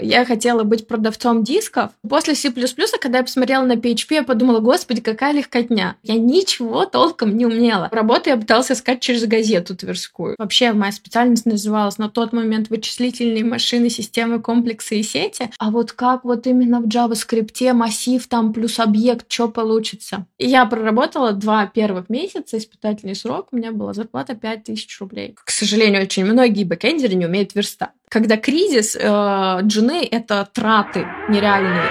Я хотела быть продавцом дисков. После C++, когда я посмотрела на PHP, я подумала, господи, какая легкотня. Я ничего толком не умела. Работу я пыталась искать через газету Тверскую. Вообще, моя специальность называлась на тот момент вычислительные машины, системы, комплексы и сети. А вот как вот именно в JavaScript массив там плюс объект, что получится? И я проработала два первых месяца, испытательный срок, у меня была зарплата 5000 рублей. К сожалению, очень многие бэкэндеры не умеют верстать. Когда кризис, э, джуны — это траты нереальные.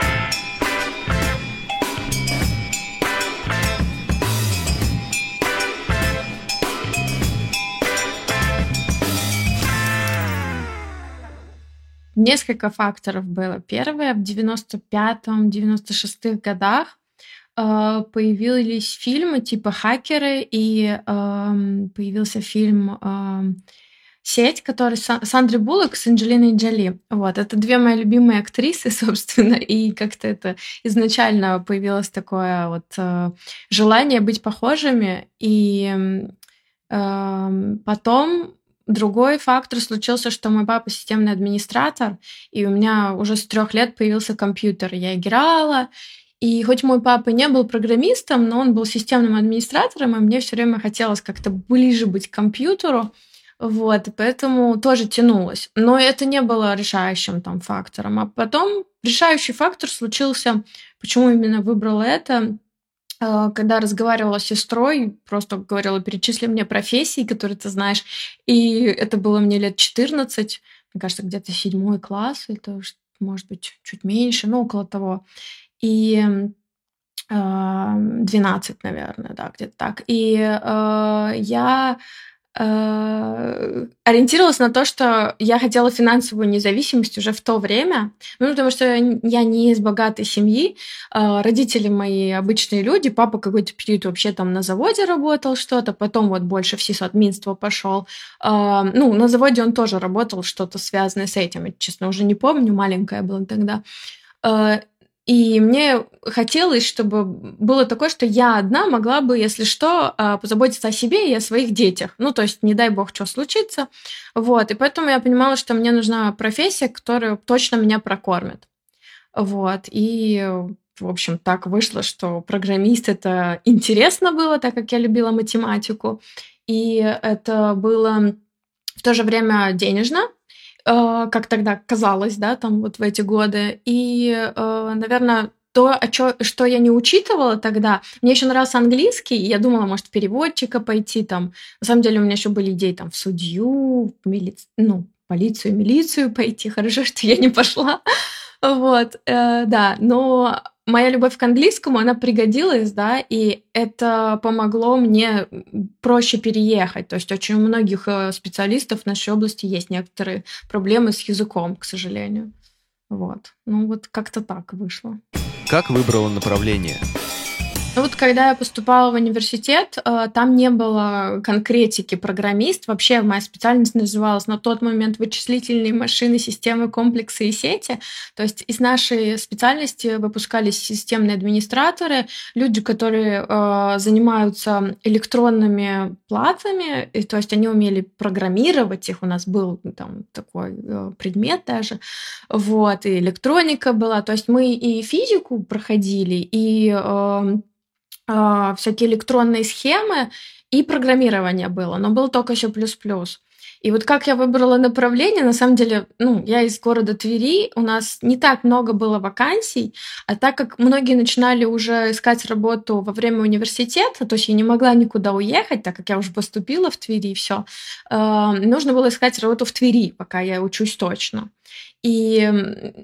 Несколько факторов было. Первое, в 95-96 годах э, появились фильмы типа «Хакеры», и э, появился фильм э, сеть, которая с Сандрой Буллок с Анджелиной Джоли. Вот, это две мои любимые актрисы, собственно, и как-то это изначально появилось такое вот э, желание быть похожими, и э, потом Другой фактор случился, что мой папа системный администратор, и у меня уже с трех лет появился компьютер. Я играла, и хоть мой папа не был программистом, но он был системным администратором, и мне все время хотелось как-то ближе быть к компьютеру. Вот, поэтому тоже тянулось. Но это не было решающим там фактором. А потом решающий фактор случился, почему именно выбрала это, а, когда разговаривала с сестрой, просто говорила, перечисли мне профессии, которые ты знаешь. И это было мне лет 14, мне кажется, где-то седьмой класс, это может быть чуть меньше, но около того. И 12, наверное, да, где-то так. И э, я ориентировалась на то, что я хотела финансовую независимость уже в то время, ну, потому что я не из богатой семьи, э, родители мои обычные люди, папа какой-то период вообще там на заводе работал что-то, потом вот больше в сисадминство пошел. Э, ну, на заводе он тоже работал, что-то связанное с этим, честно, уже не помню, маленькая была тогда. И мне хотелось, чтобы было такое, что я одна могла бы, если что, а, позаботиться о себе и о своих детях. Ну, то есть, не дай бог, что случится. Вот. И поэтому я понимала, что мне нужна профессия, которая точно меня прокормит. Вот. И в общем, так вышло, что программист это интересно было, так как я любила математику. И это было в то же время денежно, как тогда казалось, да, там вот в эти годы. И, э, наверное, то, о чё, что я не учитывала тогда, мне еще нравился английский, я думала, может, переводчика пойти там. На самом деле у меня еще были идеи там в судью, в мили... ну, полицию, милицию пойти. Хорошо, что я не пошла. Вот, э, да, но моя любовь к английскому, она пригодилась, да, и это помогло мне проще переехать. То есть очень у многих э, специалистов в нашей области есть некоторые проблемы с языком, к сожалению. Вот. Ну вот как-то так вышло. Как выбрала направление? Ну вот когда я поступала в университет, э, там не было конкретики программист. Вообще моя специальность называлась на тот момент вычислительные машины, системы, комплексы и сети. То есть из нашей специальности выпускались системные администраторы, люди, которые э, занимаются электронными платами, и, то есть они умели программировать их. У нас был там такой э, предмет даже. Вот, и электроника была. То есть мы и физику проходили, и э, всякие электронные схемы и программирование было, но был только еще плюс-плюс. И вот как я выбрала направление, на самом деле, ну, я из города Твери, у нас не так много было вакансий, а так как многие начинали уже искать работу во время университета, то есть я не могла никуда уехать, так как я уже поступила в Твери, и все, э, нужно было искать работу в Твери, пока я учусь точно. И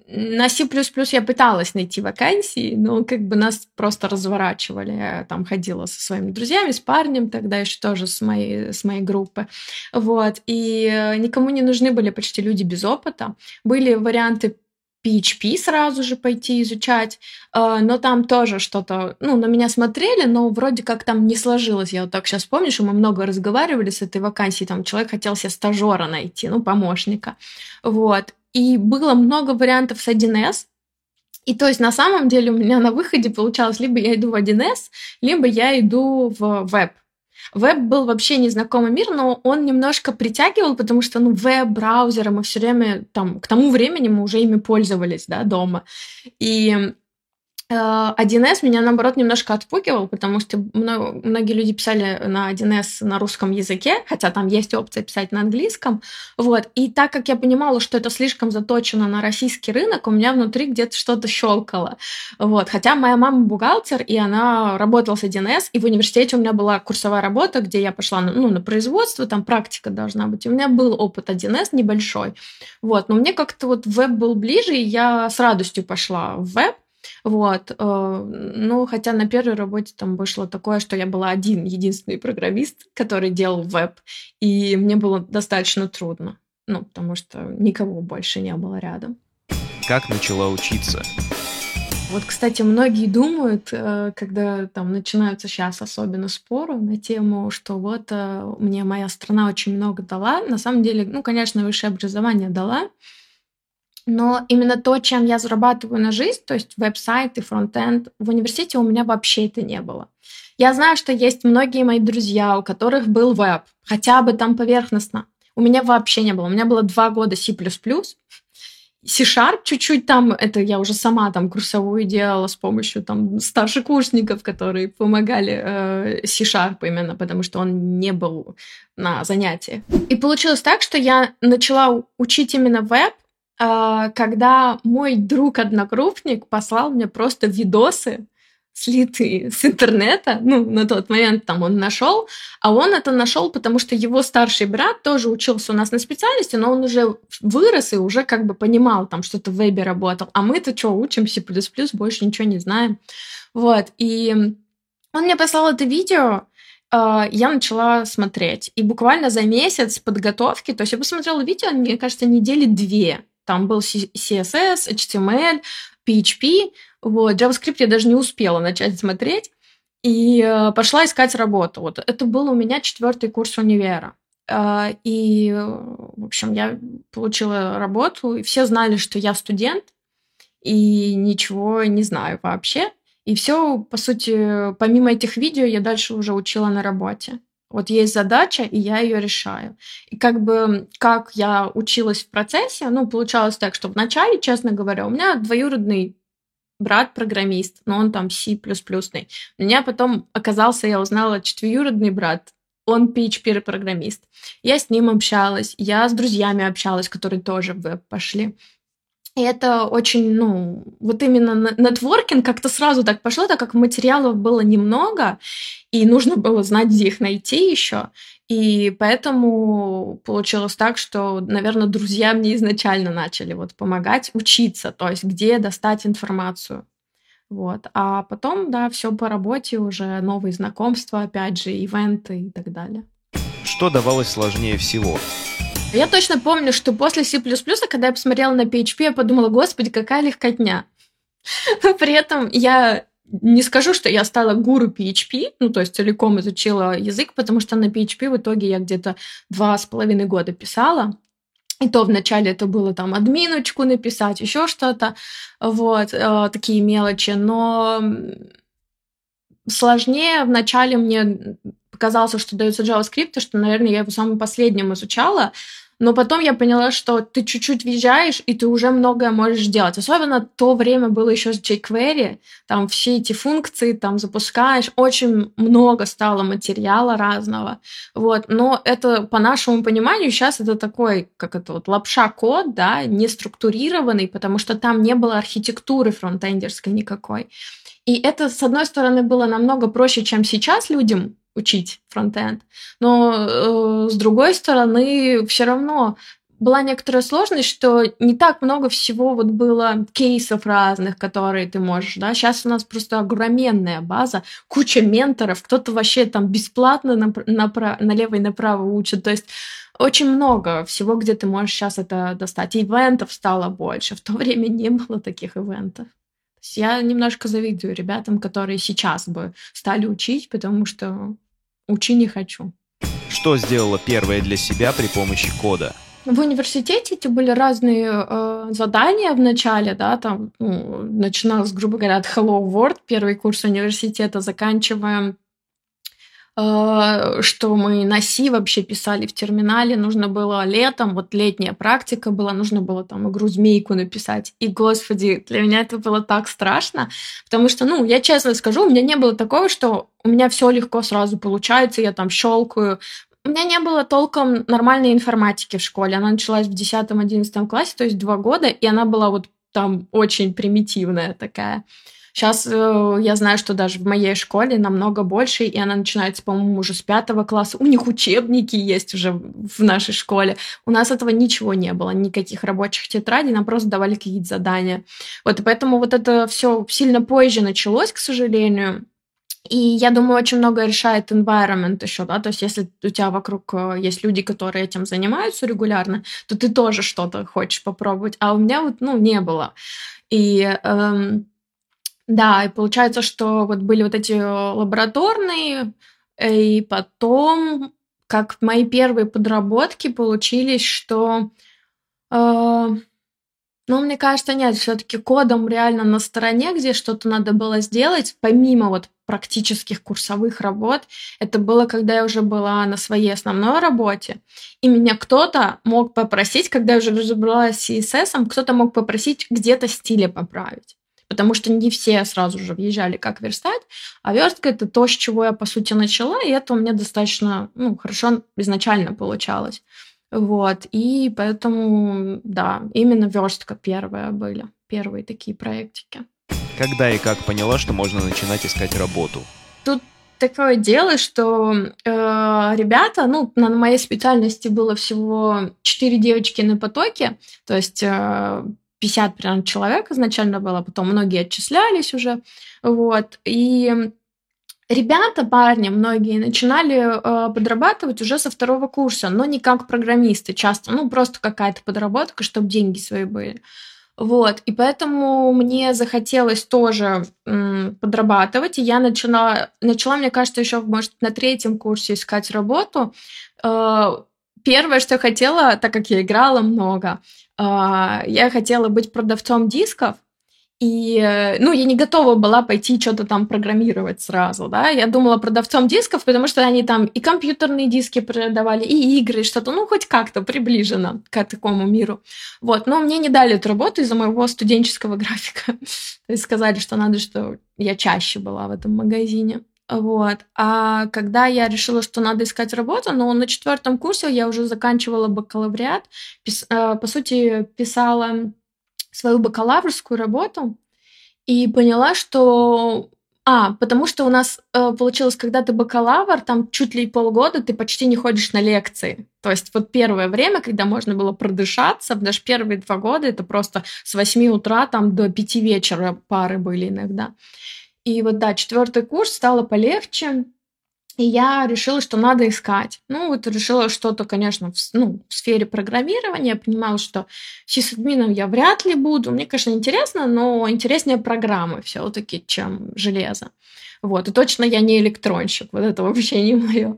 на C++ я пыталась найти вакансии, но как бы нас просто разворачивали. Я там ходила со своими друзьями, с парнем тогда еще тоже с моей, с моей группы. Вот. И э, никому не нужны были почти люди без опыта. Были варианты PHP сразу же пойти изучать, э, но там тоже что-то, ну, на меня смотрели, но вроде как там не сложилось. Я вот так сейчас помню, что мы много разговаривали с этой вакансией, там человек хотел себе стажера найти, ну, помощника, вот. И было много вариантов с 1С. И то есть на самом деле у меня на выходе получалось, либо я иду в 1С, либо я иду в веб. Веб был вообще незнакомый мир, но он немножко притягивал, потому что, ну, веб-браузеры мы все время, там, к тому времени мы уже ими пользовались, да, дома. И 1С э, меня, наоборот, немножко отпугивал, потому что многие люди писали на 1С на русском языке, хотя там есть опция писать на английском. Вот. И так как я понимала, что это слишком заточено на российский рынок, у меня внутри где-то что-то щелкало. Вот. Хотя моя мама бухгалтер, и она работала с 1С, и в университете у меня была курсовая работа, где я пошла ну, на производство, там практика должна быть. И у меня был опыт 1С небольшой. Вот. Но мне как-то вот веб был ближе, и я с радостью пошла в веб. Вот. Э, ну, хотя на первой работе там вышло такое, что я была один, единственный программист, который делал веб, и мне было достаточно трудно, ну, потому что никого больше не было рядом. Как начала учиться? Вот, кстати, многие думают, э, когда там начинаются сейчас особенно споры на тему, что вот э, мне моя страна очень много дала. На самом деле, ну, конечно, высшее образование дала, но именно то, чем я зарабатываю на жизнь, то есть веб-сайт и фронтенд, в университете у меня вообще это не было. Я знаю, что есть многие мои друзья, у которых был веб, хотя бы там поверхностно. У меня вообще не было. У меня было два года C++, C-Sharp чуть-чуть там, это я уже сама там курсовую делала с помощью там старшекурсников, которые помогали э, C-Sharp именно, потому что он не был на занятии. И получилось так, что я начала учить именно веб, когда мой друг-одногруппник послал мне просто видосы, слитые с интернета, ну, на тот момент там он нашел, а он это нашел, потому что его старший брат тоже учился у нас на специальности, но он уже вырос и уже как бы понимал там что-то в вебе работал, а мы-то что, учимся плюс-плюс, больше ничего не знаем. Вот, и он мне послал это видео, а, я начала смотреть. И буквально за месяц подготовки, то есть я посмотрела видео, мне кажется, недели две. Там был CSS, HTML, PHP. Вот. JavaScript я даже не успела начать смотреть. И э, пошла искать работу. Вот это был у меня четвертый курс универа. Э, и, в общем, я получила работу, и все знали, что я студент, и ничего не знаю вообще. И все, по сути, помимо этих видео, я дальше уже учила на работе. Вот есть задача, и я ее решаю. И как бы, как я училась в процессе, ну, получалось так, что вначале, честно говоря, у меня двоюродный брат-программист, но он там C++. У меня потом оказался, я узнала, четверюродный брат, он PHP-программист. Я с ним общалась, я с друзьями общалась, которые тоже в веб пошли. И это очень, ну, вот именно нетворкинг как-то сразу так пошло, так как материалов было немного, и нужно было знать, где их найти еще. И поэтому получилось так, что, наверное, друзья мне изначально начали вот помогать учиться, то есть где достать информацию. Вот. А потом, да, все по работе, уже новые знакомства, опять же, ивенты и так далее. Что давалось сложнее всего? Я точно помню, что после C++, когда я посмотрела на PHP, я подумала, господи, какая легкотня. Но при этом я не скажу, что я стала гуру PHP, ну, то есть целиком изучила язык, потому что на PHP в итоге я где-то два с половиной года писала. И то вначале это было там админочку написать, еще что-то, вот, э, такие мелочи. Но сложнее вначале мне показалось, что дается JavaScript, что, наверное, я его самым последним изучала, но потом я поняла, что ты чуть-чуть въезжаешь, и ты уже многое можешь делать. Особенно то время было еще с jQuery, там все эти функции там запускаешь, очень много стало материала разного. Вот. Но это, по нашему пониманию, сейчас это такой, как это вот, лапша код, да, не структурированный, потому что там не было архитектуры фронтендерской никакой. И это, с одной стороны, было намного проще, чем сейчас людям учить фронтенд. Но э, с другой стороны, все равно была некоторая сложность, что не так много всего вот было кейсов разных, которые ты можешь, да. Сейчас у нас просто огроменная база, куча менторов, кто-то вообще там бесплатно напра- налево и направо учит. То есть очень много всего, где ты можешь сейчас это достать. Ивентов стало больше. В то время не было таких ивентов. Я немножко завидую ребятам, которые сейчас бы стали учить, потому что учи не хочу. Что сделала первое для себя при помощи кода? В университете эти были разные э, задания в начале, да, там, ну, начиналось, грубо говоря, от Hello World, первый курс университета, заканчивая Э, что мы на Си вообще писали в терминале, нужно было летом, вот летняя практика была, нужно было там игру «Змейку» написать. И, господи, для меня это было так страшно, потому что, ну, я честно скажу, у меня не было такого, что у меня все легко сразу получается, я там щелкаю. У меня не было толком нормальной информатики в школе. Она началась в 10-11 классе, то есть два года, и она была вот там очень примитивная такая. Сейчас э, я знаю, что даже в моей школе намного больше, и она начинается, по-моему, уже с пятого класса. У них учебники есть уже в нашей школе. У нас этого ничего не было, никаких рабочих тетрадей, нам просто давали какие-то задания. Вот, и поэтому вот это все сильно позже началось, к сожалению. И я думаю, очень много решает environment еще, да, то есть если у тебя вокруг э, есть люди, которые этим занимаются регулярно, то ты тоже что-то хочешь попробовать, а у меня вот, ну, не было. И эм, да, и получается, что вот были вот эти лабораторные, и потом, как мои первые подработки получились, что, э, ну, мне кажется, нет, все-таки кодом реально на стороне, где что-то надо было сделать, помимо вот практических курсовых работ, это было, когда я уже была на своей основной работе, и меня кто-то мог попросить, когда я уже разобралась с CSS, кто-то мог попросить где-то стили поправить потому что не все сразу же въезжали как верстать, а верстка это то, с чего я, по сути, начала, и это у меня достаточно ну, хорошо изначально получалось. Вот, и поэтому, да, именно верстка первая были, первые такие проектики. Когда и как поняла, что можно начинать искать работу? Тут такое дело, что э, ребята, ну, на моей специальности было всего 4 девочки на потоке, то есть э, 50 примерно человек изначально было, потом многие отчислялись уже, вот, и Ребята, парни, многие начинали э, подрабатывать уже со второго курса, но не как программисты часто, ну просто какая-то подработка, чтобы деньги свои были. Вот, и поэтому мне захотелось тоже м, подрабатывать, и я начала, начала, мне кажется, еще, может, на третьем курсе искать работу. Э, первое, что я хотела, так как я играла много, а, я хотела быть продавцом дисков, и, ну, я не готова была пойти что-то там программировать сразу, да. Я думала продавцом дисков, потому что они там и компьютерные диски продавали, и игры, что-то, ну, хоть как-то приближено к такому миру. Вот, но мне не дали эту работу из-за моего студенческого графика. То есть сказали, что надо, что я чаще была в этом магазине. Вот. А когда я решила, что надо искать работу, но на четвертом курсе я уже заканчивала бакалавриат, пис, э, по сути, писала свою бакалаврскую работу и поняла, что... А, потому что у нас э, получилось, когда ты бакалавр, там чуть ли полгода ты почти не ходишь на лекции. То есть вот первое время, когда можно было продышаться, даже первые два года, это просто с 8 утра там до 5 вечера пары были иногда. И вот, да, четвертый курс стало полегче, и я решила, что надо искать. Ну, вот решила что-то, конечно, в, ну, в сфере программирования. Я понимала, что сисадмином я вряд ли буду. Мне, конечно, интересно, но интереснее программы все-таки, чем железо. Вот, и точно я не электронщик, вот это вообще не мое.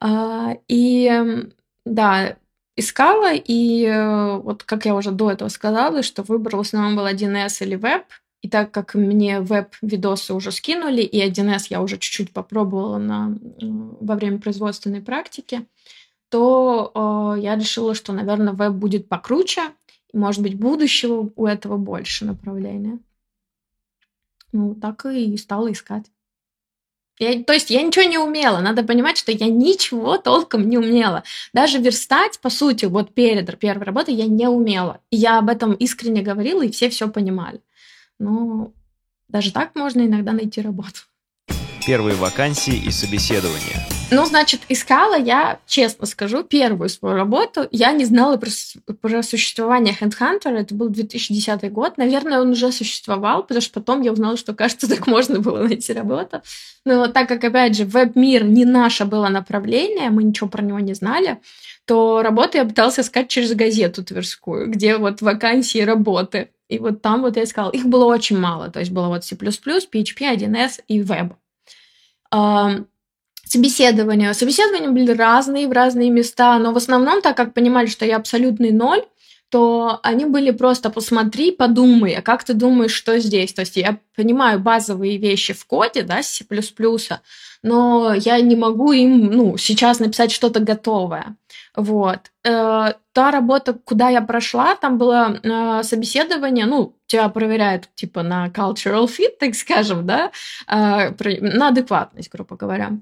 А, и да, искала, и э, вот как я уже до этого сказала, что выбор в основном был 1С или веб, и так как мне веб-видосы уже скинули, и 1С я уже чуть-чуть попробовала на, во время производственной практики, то э, я решила, что, наверное, веб будет покруче, и, может быть, будущего у этого больше направления. Ну, так и стала искать. Я, то есть я ничего не умела. Надо понимать, что я ничего толком не умела. Даже верстать, по сути, вот перед первой работой я не умела. И я об этом искренне говорила, и все все понимали. Но даже так можно иногда найти работу. Первые вакансии и собеседования. Ну, значит, искала я, честно скажу, первую свою работу. Я не знала про, про существование Handhunter. Это был 2010 год. Наверное, он уже существовал, потому что потом я узнала, что, кажется, так можно было найти работу. Но так как, опять же, веб-мир не наше было направление, мы ничего про него не знали, то работу я пыталась искать через газету Тверскую, где вот вакансии работы. И вот там вот я искала. Их было очень мало. То есть было вот C++, PHP, 1С и веб. Собеседования. Собеседования были разные в разные места, но в основном, так как понимали, что я абсолютный ноль, то они были просто посмотри, подумай, а как ты думаешь, что здесь? То есть я понимаю базовые вещи в коде, да, C++, но я не могу им, ну, сейчас написать что-то готовое. Вот. Э, та работа, куда я прошла, там было э, собеседование, ну, тебя проверяют, типа, на cultural fit, так скажем, да, э, на адекватность, грубо говоря.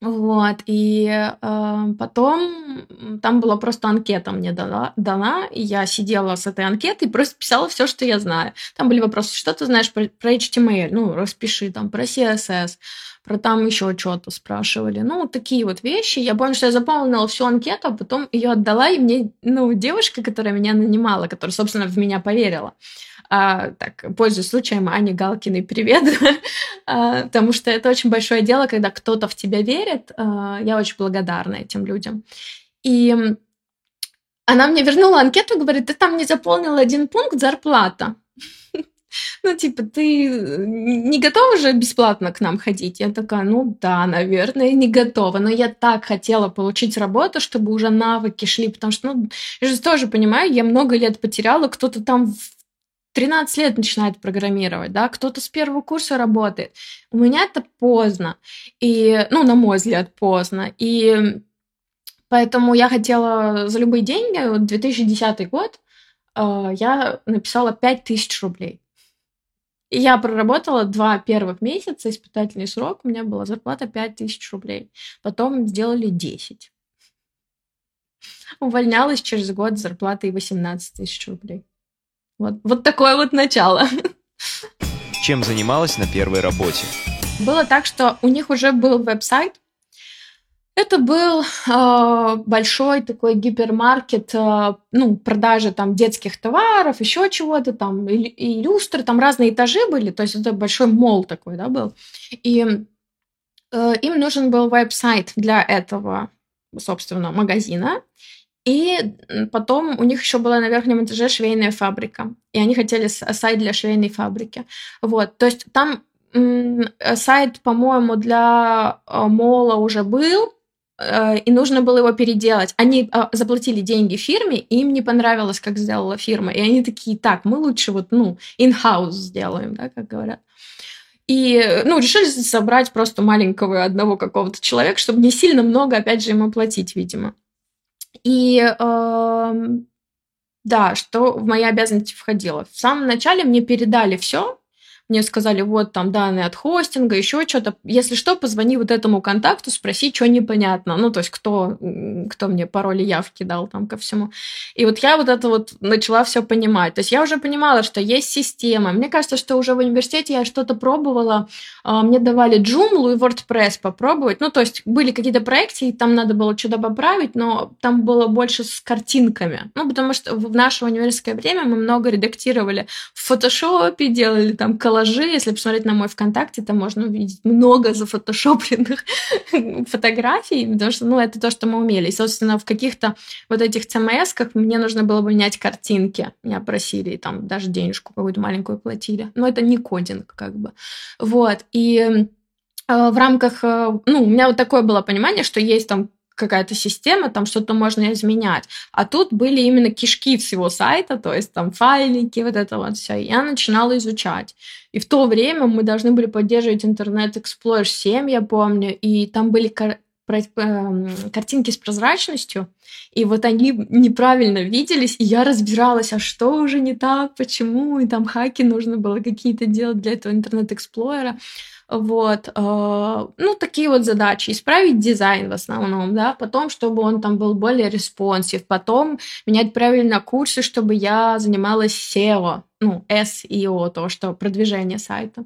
Вот, и э, потом там была просто анкета мне дана, дана, и я сидела с этой анкетой и просто писала все, что я знаю. Там были вопросы, что ты знаешь про, про HTML, ну, распиши, там, про CSS, про там еще что-то спрашивали. Ну, такие вот вещи. Я помню, что я заполнила всю анкету, а потом ее отдала, и мне, ну, девушка, которая меня нанимала, которая, собственно, в меня поверила, а, так, пользуясь случаем, Ане Галкиной привет, а, потому что это очень большое дело, когда кто-то в тебя верит. А, я очень благодарна этим людям. И она мне вернула анкету говорит, ты там не заполнила один пункт зарплата. Ну, типа, ты не готова же бесплатно к нам ходить? Я такая, ну да, наверное, не готова. Но я так хотела получить работу, чтобы уже навыки шли, потому что, ну, я же тоже понимаю, я много лет потеряла, кто-то там 13 лет начинает программировать, да, кто-то с первого курса работает. У меня это поздно, и, ну, на мой взгляд, поздно. И поэтому я хотела за любые деньги, вот 2010 год, э, я написала 5000 рублей. И я проработала два первых месяца, испытательный срок, у меня была зарплата 5000 рублей. Потом сделали 10. Увольнялась через год с зарплатой 18 тысяч рублей. Вот, вот такое вот начало. Чем занималась на первой работе? Было так, что у них уже был веб-сайт. Это был э, большой такой гипермаркет, э, ну, продажи там детских товаров, еще чего-то там, и, и люстры, там разные этажи были, то есть это большой мол такой, да, был. И э, им нужен был веб-сайт для этого, собственно, магазина. И потом у них еще была на верхнем этаже швейная фабрика. И они хотели сайт для швейной фабрики. Вот. То есть там сайт, по-моему, для э, мола уже был, э, и нужно было его переделать. Они заплатили деньги фирме, и им не понравилось, как сделала фирма. И они такие, так, мы лучше вот, ну, in-house сделаем, да, как говорят. И, ну, решили собрать просто маленького одного какого-то человека, чтобы не сильно много, опять же, ему платить, видимо. И э, да, что в мои обязанности входило. В самом начале мне передали все, мне сказали, вот там данные от хостинга, еще что-то. Если что, позвони вот этому контакту, спроси, что непонятно. Ну, то есть, кто, кто мне пароли явки дал там ко всему. И вот я вот это вот начала все понимать. То есть я уже понимала, что есть система. Мне кажется, что уже в университете я что-то пробовала. А, мне давали Joomla и WordPress попробовать. Ну, то есть были какие-то проекты, и там надо было что-то поправить, но там было больше с картинками. Ну, потому что в наше университетское время мы много редактировали в фотошопе, делали там коллажи коллажи. Если посмотреть на мой ВКонтакте, там можно увидеть много зафотошопленных фотографий, потому что, ну, это то, что мы умели. И, собственно, в каких-то вот этих CMS-ках мне нужно было бы менять картинки. Меня просили, там, даже денежку какую-то маленькую платили. Но это не кодинг, как бы. Вот. И э, в рамках, э, ну, у меня вот такое было понимание, что есть там какая-то система, там что-то можно изменять. А тут были именно кишки всего сайта, то есть там файлики, вот это вот все. Я начинала изучать. И в то время мы должны были поддерживать Internet Explorer 7, я помню, и там были кар- эм, картинки с прозрачностью, и вот они неправильно виделись, и я разбиралась, а что уже не так, почему, и там хаки нужно было какие-то делать для этого интернет-эксплойера. Вот, э, ну, такие вот задачи. Исправить дизайн в основном, да, потом, чтобы он там был более responsive, потом менять правильно курсы, чтобы я занималась SEO, ну, SEO, то, что продвижение сайта.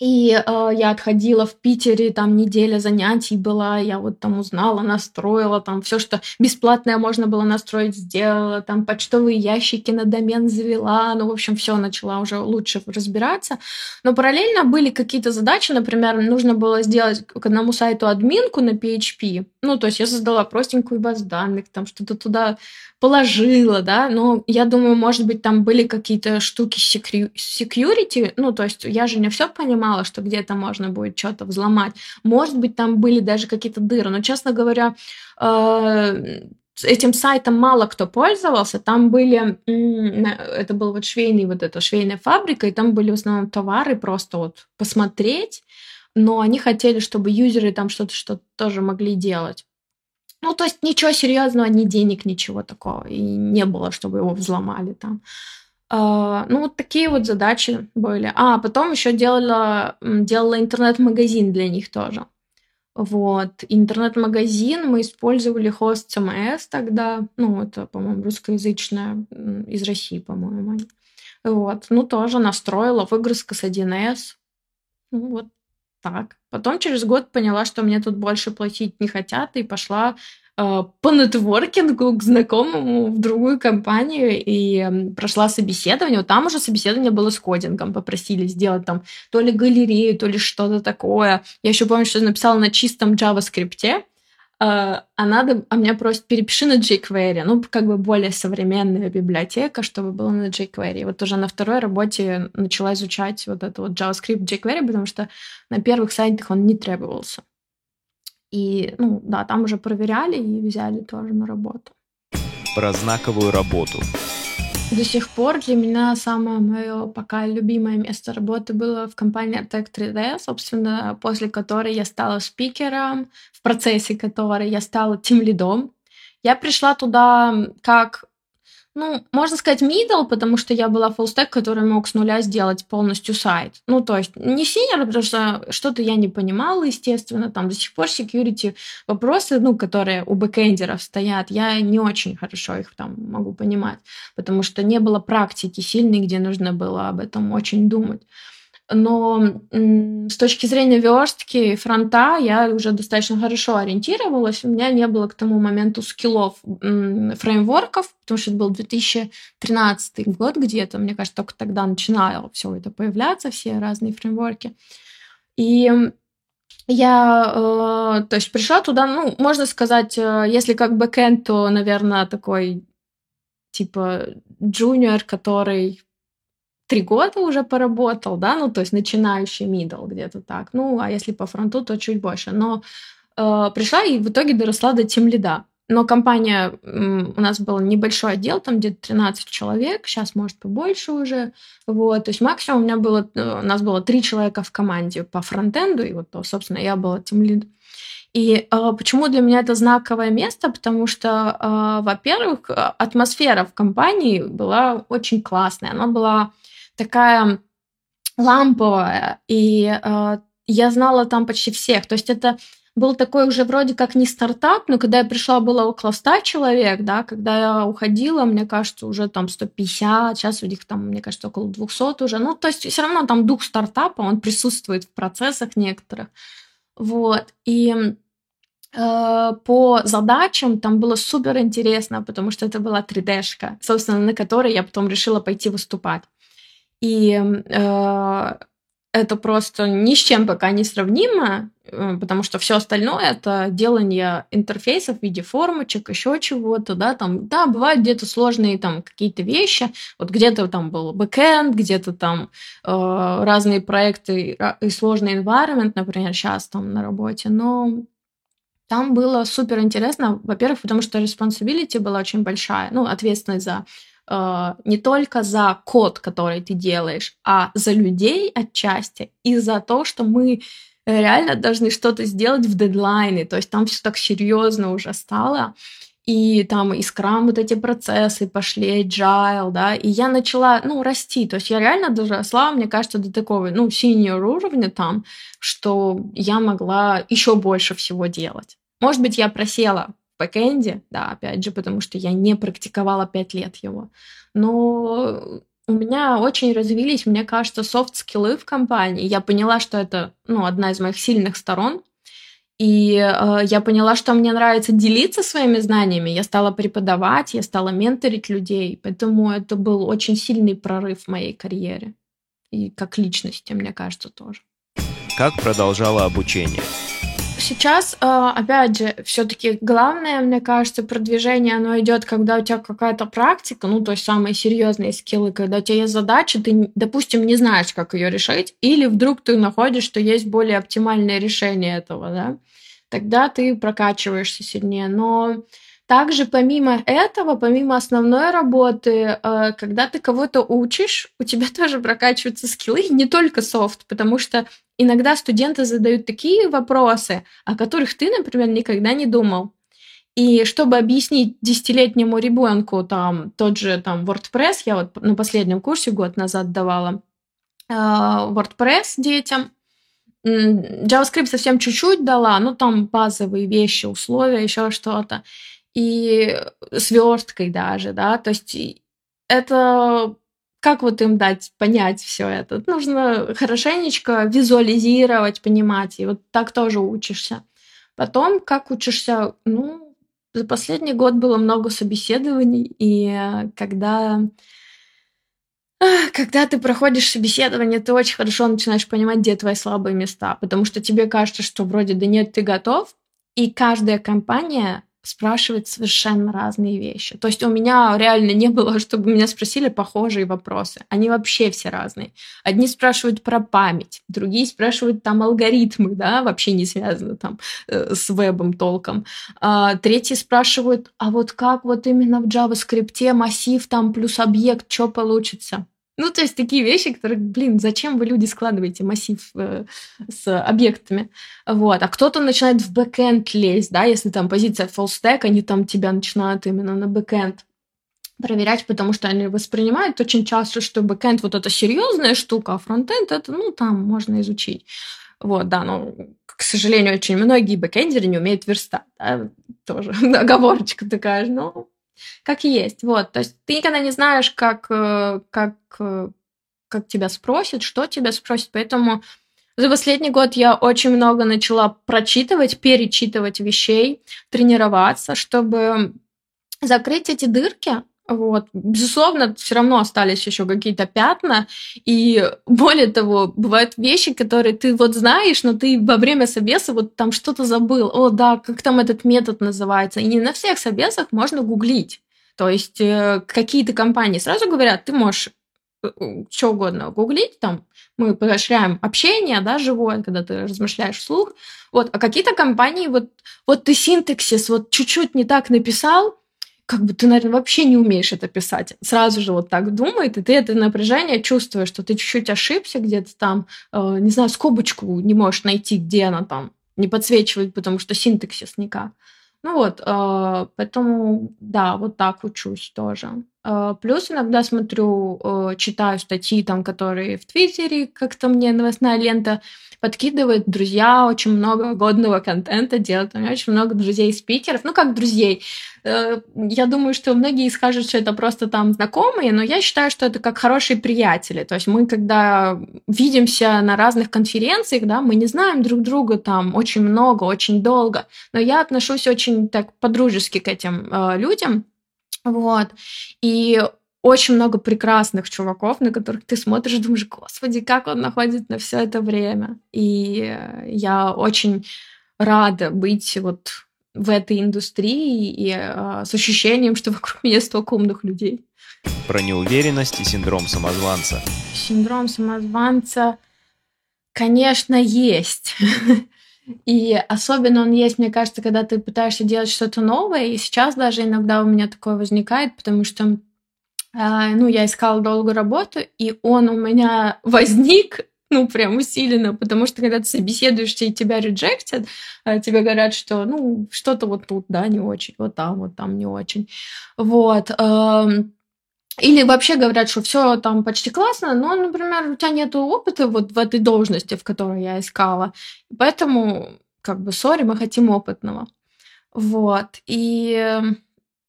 И э, я отходила в Питере, там неделя занятий была, я вот там узнала, настроила, там все, что бесплатное можно было настроить, сделала, там почтовые ящики на домен завела, ну, в общем, все начала уже лучше разбираться. Но параллельно были какие-то задачи, например, нужно было сделать к одному сайту админку на PHP, ну, то есть я создала простенькую базу данных, там что-то туда положила, да, но я думаю, может быть, там были какие-то штуки security, ну, то есть я же не все понимала, что где-то можно будет что-то взломать. Может быть, там были даже какие-то дыры, но, честно говоря, э, этим сайтом мало кто пользовался. Там были, это был вот швейный, вот эта швейная фабрика, и там были в основном товары просто вот посмотреть, но они хотели, чтобы юзеры там что-то что тоже могли делать. Ну, то есть ничего серьезного, ни денег, ничего такого. И не было, чтобы его взломали там. Uh, ну, вот такие вот задачи были. А, потом еще делала, делала интернет-магазин для них тоже. Вот. Интернет-магазин мы использовали хост CMS тогда. Ну, это, по-моему, русскоязычная из России, по-моему. Вот. Ну, тоже настроила выгрузка с 1С. Ну, вот так. Потом через год поняла, что мне тут больше платить не хотят, и пошла по нетворкингу к знакомому в другую компанию и э, прошла собеседование. Вот там уже собеседование было с кодингом. Попросили сделать там то ли галерею, то ли что-то такое. Я еще помню, что написала на чистом JavaScript. А, а надо, а меня просят, перепиши на jQuery. Ну, как бы более современная библиотека, чтобы было на jQuery. Вот уже на второй работе начала изучать вот это вот JavaScript jQuery, потому что на первых сайтах он не требовался. И, ну, да, там уже проверяли и взяли тоже на работу. Про знаковую работу. До сих пор для меня самое мое пока любимое место работы было в компании Tech 3D, собственно, после которой я стала спикером, в процессе которой я стала тем лидом. Я пришла туда как ну, можно сказать, middle, потому что я была full который мог с нуля сделать полностью сайт. Ну, то есть не senior, потому что что-то я не понимала, естественно, там до сих пор security вопросы, ну, которые у бэкэндеров стоят, я не очень хорошо их там могу понимать, потому что не было практики сильной, где нужно было об этом очень думать но с точки зрения верстки фронта я уже достаточно хорошо ориентировалась. У меня не было к тому моменту скиллов фреймворков, потому что это был 2013 год где-то. Мне кажется, только тогда начинало все это появляться, все разные фреймворки. И я, э, то есть, пришла туда, ну, можно сказать, э, если как бэкэнд, то, наверное, такой типа джуниор, который три года уже поработал, да, ну, то есть начинающий middle где-то так. Ну, а если по фронту, то чуть больше. Но э, пришла и в итоге доросла до тем лида. Но компания, у нас был небольшой отдел, там где-то 13 человек, сейчас, может, побольше уже. Вот, то есть максимум у меня было, э, у нас было три человека в команде по фронтенду, и вот, собственно, я была тем лид. И э, почему для меня это знаковое место? Потому что, э, во-первых, атмосфера в компании была очень классная. Она была такая ламповая, и э, я знала там почти всех. То есть это был такой уже вроде как не стартап, но когда я пришла, было около 100 человек, да, когда я уходила, мне кажется, уже там 150, сейчас у них там, мне кажется, около 200 уже. Ну, то есть все равно там дух стартапа, он присутствует в процессах некоторых. Вот. И э, по задачам там было супер интересно, потому что это была 3D-шка, собственно, на которой я потом решила пойти выступать. И э, это просто ни с чем пока не сравнимо, э, потому что все остальное это делание интерфейсов в виде формочек, еще чего-то, да, там, да, бывают где-то сложные там какие-то вещи, вот где-то там был бэкэнд, где-то там э, разные проекты и сложный environment, например, сейчас там на работе, но там было супер интересно, во-первых, потому что responsibility была очень большая, ну, ответственность за не только за код, который ты делаешь, а за людей отчасти и за то, что мы реально должны что-то сделать в дедлайны. То есть там все так серьезно уже стало. И там и скрам вот эти процессы пошли, agile, да, и я начала, ну, расти, то есть я реально доросла, мне кажется, до такого, ну, senior уровня там, что я могла еще больше всего делать. Может быть, я просела бэкэнде, да, опять же, потому что я не практиковала пять лет его. Но у меня очень развились, мне кажется, софт-скиллы в компании. Я поняла, что это ну, одна из моих сильных сторон. И э, я поняла, что мне нравится делиться своими знаниями. Я стала преподавать, я стала менторить людей. Поэтому это был очень сильный прорыв в моей карьере. И как личности, мне кажется, тоже. Как продолжала обучение? Сейчас, а, опять же, все-таки главное, мне кажется, продвижение, оно идет, когда у тебя какая-то практика, ну, то есть самые серьезные скиллы, когда у тебя есть задача, ты, допустим, не знаешь, как ее решить, или вдруг ты находишь, что есть более оптимальное решение этого, да, тогда ты прокачиваешься сильнее. Но также помимо этого, помимо основной работы, э, когда ты кого-то учишь, у тебя тоже прокачиваются скиллы, не только софт, потому что иногда студенты задают такие вопросы, о которых ты, например, никогда не думал. И чтобы объяснить десятилетнему ребенку там тот же там WordPress, я вот на последнем курсе год назад давала э, WordPress детям, JavaScript совсем чуть-чуть дала, ну там базовые вещи, условия, еще что-то и сверсткой даже, да, то есть это как вот им дать понять все это? Нужно хорошенечко визуализировать, понимать, и вот так тоже учишься. Потом, как учишься, ну, за последний год было много собеседований, и когда когда ты проходишь собеседование, ты очень хорошо начинаешь понимать, где твои слабые места, потому что тебе кажется, что вроде да нет, ты готов, и каждая компания спрашивать совершенно разные вещи. То есть у меня реально не было, чтобы меня спросили похожие вопросы. Они вообще все разные. Одни спрашивают про память, другие спрашивают там алгоритмы, да, вообще не связаны там э, с вебом толком. А, третьи спрашивают, а вот как вот именно в JavaScript массив там плюс объект, что получится? Ну, то есть такие вещи, которые, блин, зачем вы, люди, складываете массив э, с объектами? Вот. А кто-то начинает в бэкэнд лезть, да, если там позиция full stack, они там тебя начинают именно на бэкэнд проверять, потому что они воспринимают очень часто, что бэкэнд вот это серьезная штука, а фронтенд это, ну, там можно изучить. Вот, да, но, к сожалению, очень многие бэкэндеры не умеют верстать, да, тоже оговорочка такая, ну, как есть. Вот, то есть ты никогда не знаешь, как, э, как, э, как тебя спросят, что тебя спросят, поэтому за последний год я очень много начала прочитывать, перечитывать вещей, тренироваться, чтобы закрыть эти дырки, вот. Безусловно, все равно остались еще какие-то пятна. И более того, бывают вещи, которые ты вот знаешь, но ты во время собеса вот там что-то забыл. О, да, как там этот метод называется. И не на всех собесах можно гуглить. То есть э, какие-то компании сразу говорят, ты можешь э, э, что угодно гуглить, там мы поощряем общение, да, живое, когда ты размышляешь вслух. Вот, а какие-то компании, вот, вот ты синтаксис вот чуть-чуть не так написал, как бы ты, наверное, вообще не умеешь это писать. Сразу же вот так думает, и ты это напряжение чувствуешь, что ты чуть-чуть ошибся где-то там, э, не знаю, скобочку не можешь найти, где она там, не подсвечивает, потому что синтаксис никак. Ну вот, э, поэтому, да, вот так учусь тоже. Э, плюс иногда смотрю, э, читаю статьи там, которые в Твиттере, как-то мне новостная лента подкидывает. Друзья очень много годного контента делают. У меня очень много друзей-спикеров. Ну, как друзей. Я думаю, что многие скажут, что это просто там знакомые, но я считаю, что это как хорошие приятели. То есть мы, когда видимся на разных конференциях, да, мы не знаем друг друга там очень много, очень долго, но я отношусь очень так по-дружески к этим э, людям. Вот. И очень много прекрасных чуваков, на которых ты смотришь и думаешь, господи, как он находит на все это время. И я очень рада быть вот в этой индустрии и э, с ощущением, что вокруг меня столько умных людей. Про неуверенность и синдром самозванца. Синдром самозванца, конечно, есть. И особенно он есть, мне кажется, когда ты пытаешься делать что-то новое. И сейчас даже иногда у меня такое возникает, потому что а, ну, я искала долгую работу, и он у меня возник, ну, прям усиленно, потому что когда ты собеседуешься и тебя реджектят, а, тебе говорят, что, ну, что-то вот тут, да, не очень, вот там, вот там не очень. Вот. Или вообще говорят, что все там почти классно, но, например, у тебя нет опыта вот в этой должности, в которой я искала. Поэтому, как бы, сори, мы хотим опытного. Вот. И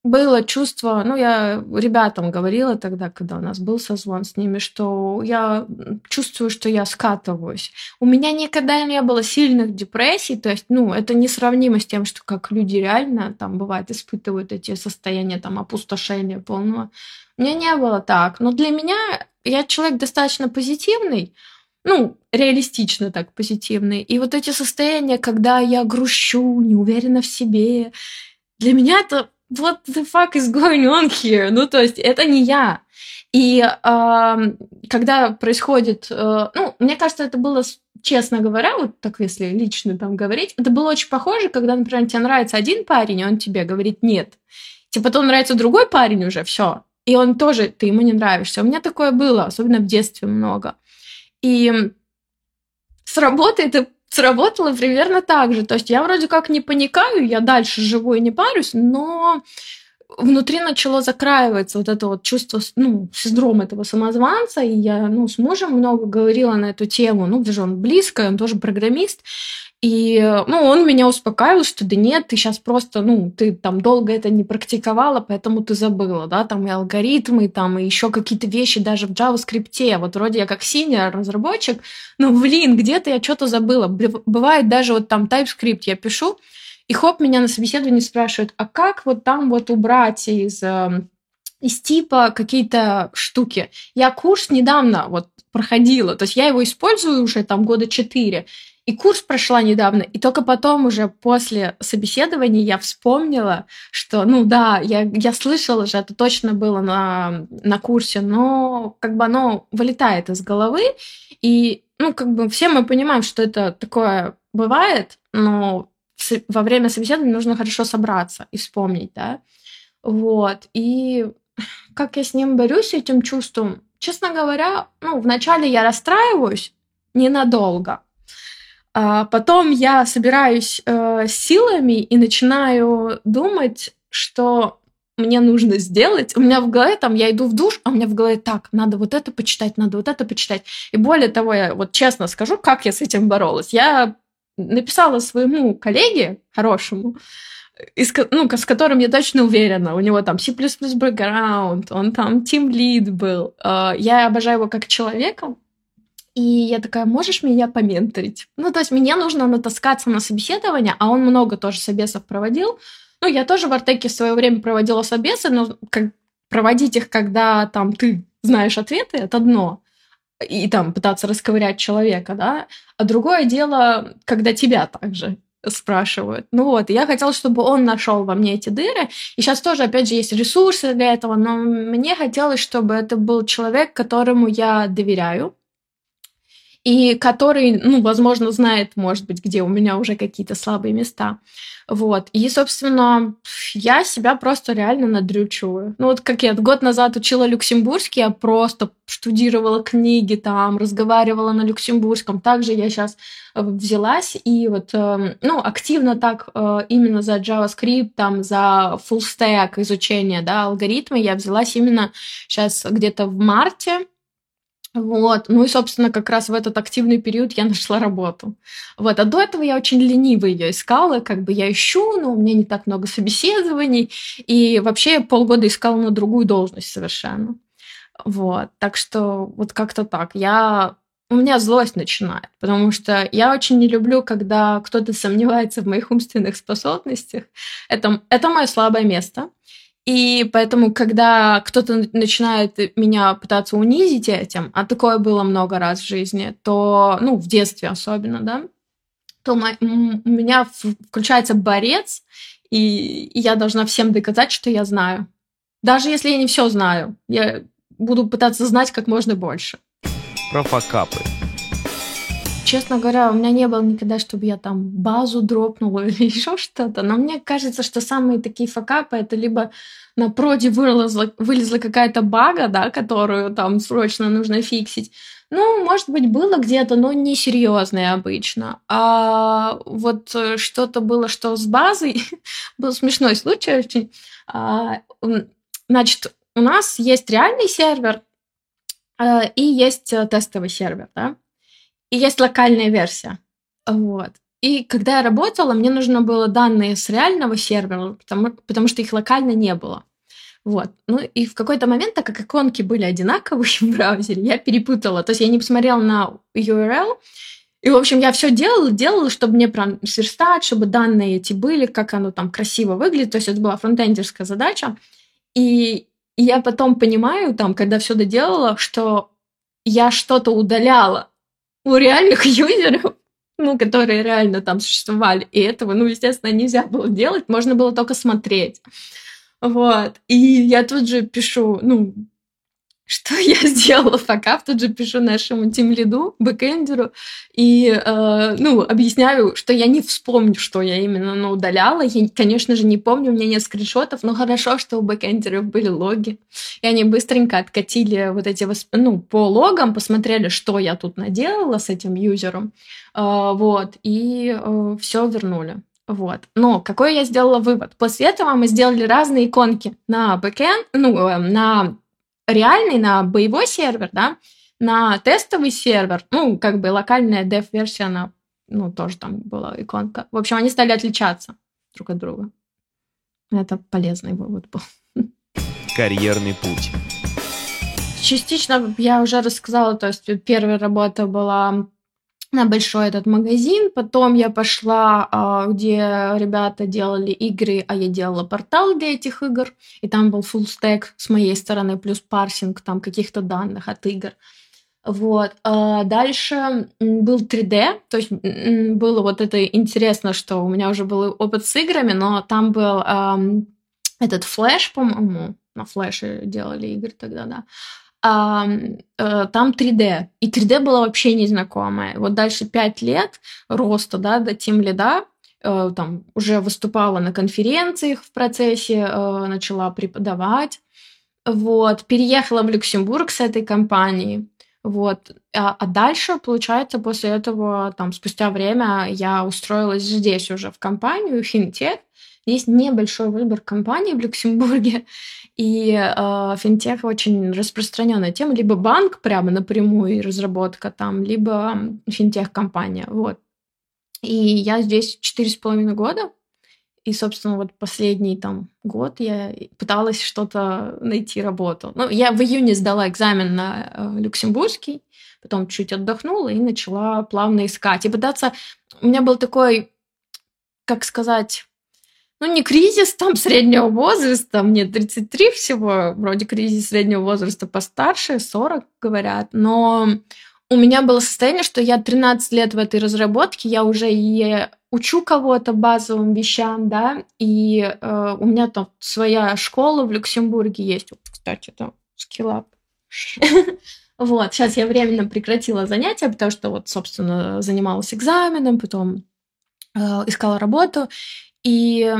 было чувство, ну, я ребятам говорила тогда, когда у нас был созвон с ними, что я чувствую, что я скатываюсь. У меня никогда не было сильных депрессий, то есть, ну, это несравнимо с тем, что как люди реально там бывает испытывают эти состояния там опустошения полного. У меня не было так. Но для меня я человек достаточно позитивный, ну, реалистично так позитивный. И вот эти состояния, когда я грущу, не уверена в себе, для меня это what the fuck is going on here? Ну, то есть это не я. И э, когда происходит, э, ну, мне кажется, это было честно говоря, вот так если лично там говорить, это было очень похоже, когда, например, тебе нравится один парень, и он тебе говорит «нет». Тебе потом нравится другой парень уже, все, и он тоже, ты ему не нравишься. У меня такое было, особенно в детстве много. И с работы это сработало примерно так же. То есть я вроде как не паникаю, я дальше живу и не парюсь, но внутри начало закраиваться вот это вот чувство, ну, синдром этого самозванца, и я, ну, с мужем много говорила на эту тему, ну, даже он близко, он тоже программист, и, ну, он меня успокаивал, что да нет, ты сейчас просто, ну, ты там долго это не практиковала, поэтому ты забыла, да, там и алгоритмы, там и еще какие-то вещи даже в JavaScript. Вот вроде я как синий разработчик, ну, блин, где-то я что-то забыла. Бывает даже вот там TypeScript я пишу, и хоп, меня на собеседовании спрашивают, а как вот там вот убрать из эм, из типа какие-то штуки. Я курс недавно вот проходила, то есть я его использую уже там года четыре, и курс прошла недавно, и только потом уже после собеседования я вспомнила, что, ну да, я, я слышала же, это точно было на, на курсе, но как бы оно вылетает из головы, и, ну, как бы все мы понимаем, что это такое бывает, но во время собеседования нужно хорошо собраться и вспомнить, да, вот, и как я с ним борюсь, этим чувством, честно говоря, ну, вначале я расстраиваюсь ненадолго, а потом я собираюсь э, силами и начинаю думать, что мне нужно сделать. У меня в голове там, я иду в душ, а у меня в голове так, надо вот это почитать, надо вот это почитать. И более того, я вот честно скажу, как я с этим боролась. Я написала своему коллеге хорошему, из, ну, с которым я точно уверена. У него там C++ бэкграунд, он там Team Lead был. Э, я обожаю его как человека, и я такая, можешь меня поменторить? Ну, то есть мне нужно натаскаться на собеседование, а он много тоже собесов проводил. Ну, я тоже в Артеке в свое время проводила собесы, но как проводить их, когда там ты знаешь ответы, это одно. И там пытаться расковырять человека, да. А другое дело, когда тебя также спрашивают. Ну вот, я хотела, чтобы он нашел во мне эти дыры. И сейчас тоже, опять же, есть ресурсы для этого, но мне хотелось, чтобы это был человек, которому я доверяю, и который, ну, возможно, знает, может быть, где у меня уже какие-то слабые места. Вот. И, собственно, я себя просто реально надрючиваю. Ну, вот как я год назад учила люксембургский, я просто штудировала книги там, разговаривала на люксембургском. Также я сейчас э, взялась и вот, эм, ну, активно так э, именно за JavaScript, там, за full stack изучение, да, алгоритмы я взялась именно сейчас где-то в марте, вот. Ну и, собственно, как раз в этот активный период я нашла работу. Вот. А до этого я очень лениво ее искала, как бы я ищу, но у меня не так много собеседований, и вообще я полгода искала на другую должность совершенно. Вот. Так что вот как-то так. Я у меня злость начинает, потому что я очень не люблю, когда кто-то сомневается в моих умственных способностях. Это, это мое слабое место. И поэтому, когда кто-то начинает меня пытаться унизить этим, а такое было много раз в жизни, то, ну, в детстве особенно, да, то у меня включается борец, и я должна всем доказать, что я знаю. Даже если я не все знаю, я буду пытаться знать как можно больше. Про факапы честно говоря, у меня не было никогда, чтобы я там базу дропнула или еще что-то. Но мне кажется, что самые такие факапы это либо на проде вылезла, вылезла какая-то бага, да, которую там срочно нужно фиксить. Ну, может быть, было где-то, но не серьезное обычно. А вот э, что-то было, что с базой, был смешной случай очень. А, значит, у нас есть реальный сервер, э, и есть э, тестовый сервер, да и есть локальная версия. Вот. И когда я работала, мне нужно было данные с реального сервера, потому, потому что их локально не было. Вот. Ну и в какой-то момент, так как иконки были одинаковые в браузере, я перепутала. То есть я не посмотрела на URL, и, в общем, я все делала, делала, чтобы мне прям сверстать, чтобы данные эти были, как оно там красиво выглядит. То есть это была фронтендерская задача. И я потом понимаю, там, когда все доделала, что я что-то удаляла у реальных юзеров, ну, которые реально там существовали, и этого, ну, естественно, нельзя было делать, можно было только смотреть. Вот. И я тут же пишу, ну, что я сделала пока, тут же пишу нашему тимлиду, бэкэндеру, и, э, ну, объясняю, что я не вспомню, что я именно ну, удаляла. Я, конечно же, не помню, у меня нет скриншотов, но хорошо, что у бэкэндеров были логи. И они быстренько откатили вот эти, ну, по логам, посмотрели, что я тут наделала с этим юзером, э, вот, и э, все вернули. Вот. Но какой я сделала вывод? После этого мы сделали разные иконки на бэкэнд, ну, э, на реальный, на боевой сервер, да, на тестовый сервер, ну, как бы локальная dev-версия, она, ну, тоже там была иконка. В общем, они стали отличаться друг от друга. Это полезный вывод был. Карьерный путь. Частично я уже рассказала, то есть первая работа была на большой этот магазин. Потом я пошла, а, где ребята делали игры, а я делала портал для этих игр. И там был full stack с моей стороны, плюс парсинг там каких-то данных от игр. Вот. А дальше был 3D, то есть было вот это интересно, что у меня уже был опыт с играми, но там был этот флеш, по-моему, на флеше делали игры тогда, да а, а, там 3D. И 3D было вообще незнакомое. Вот дальше 5 лет роста да, до Team Lead, э, там уже выступала на конференциях в процессе, э, начала преподавать. Вот, переехала в Люксембург с этой компанией. Вот. А, а дальше, получается, после этого, там, спустя время я устроилась здесь уже в компанию Fintech. Есть небольшой выбор компаний в Люксембурге, и э, финтех очень распространенная тема. Либо банк прямо напрямую разработка там, либо финтех-компания. Вот. И я здесь четыре с половиной года. И, собственно, вот последний там год я пыталась что-то найти работу. Ну, я в июне сдала экзамен на э, люксембургский, потом чуть отдохнула и начала плавно искать. И пытаться... У меня был такой, как сказать, ну, не кризис там среднего возраста, мне 33 всего, вроде кризис среднего возраста постарше, 40 говорят, но у меня было состояние, что я 13 лет в этой разработке, я уже и учу кого-то базовым вещам, да, и э, у меня там своя школа в Люксембурге есть, вот, кстати, там, скиллап. Вот, сейчас я временно прекратила занятия, потому что вот, собственно, занималась экзаменом, потом э, искала работу, и